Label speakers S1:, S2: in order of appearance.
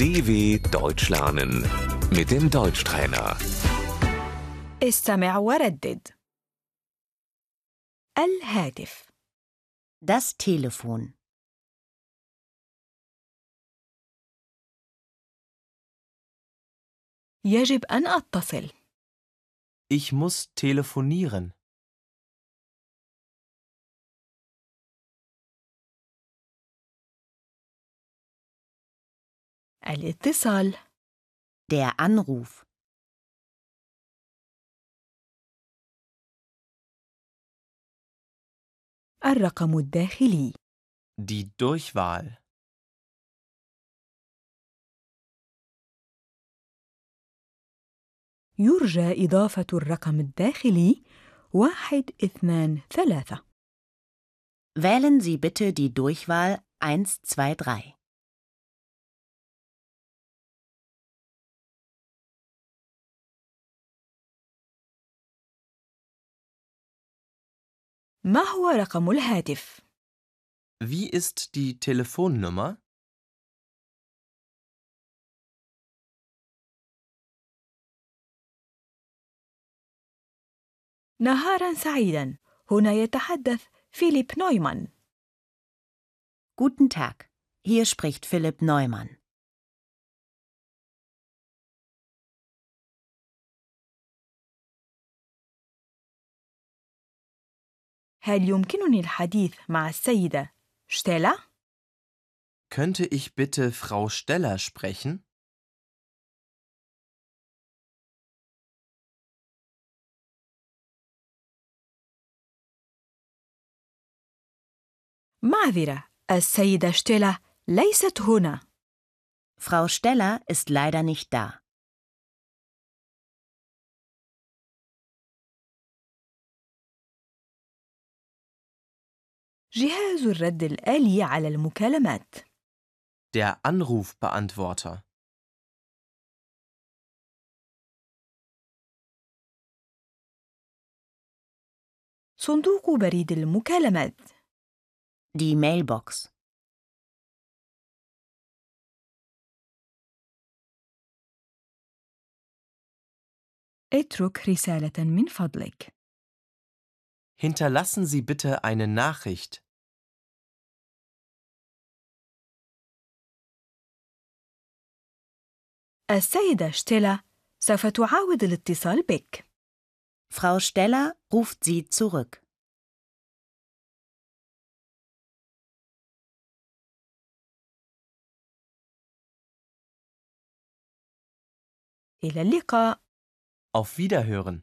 S1: DW Deutsch lernen mit dem Deutschtrainer.
S2: استمع وردد الهاتف
S3: Das Telefon.
S2: يجب أن أتصل
S4: Ich muss telefonieren.
S2: الاتصال
S3: Der Anruf.
S2: الرقم الداخلي
S4: Die Durchwahl.
S2: يرجى إضافة الرقم الداخلي واحد اثنان ثلاثة
S3: Wählen Sie bitte die Durchwahl 123.
S2: ما هو رقم الهاتف؟
S4: Wie ist die Telefonnummer?
S2: نهارا سعيدا هنا يتحدث فيليب نويمان
S3: Guten Tag. Hier spricht Philipp Neumann.
S2: هل يمكنني الحديث مع السيدة شتيلا؟
S4: Könnte ich bitte Frau Steller sprechen?
S2: معذرة السيدة شتيلا ليست هنا
S3: Frau Steller ist leider nicht da.
S2: جهاز الرد الآلي على المكالمات
S4: Der Anrufbeantworter.
S2: صندوق بريد المكالمات
S3: Die Mailbox.
S2: اترك رسالة من فضلك
S4: Hinterlassen Sie bitte eine Nachricht.
S2: السيدة شتيلا سوف تعاود الاتصال بك
S3: Frau Steller ruft Sie zurück.
S2: إلى اللقاء
S4: Auf Wiederhören.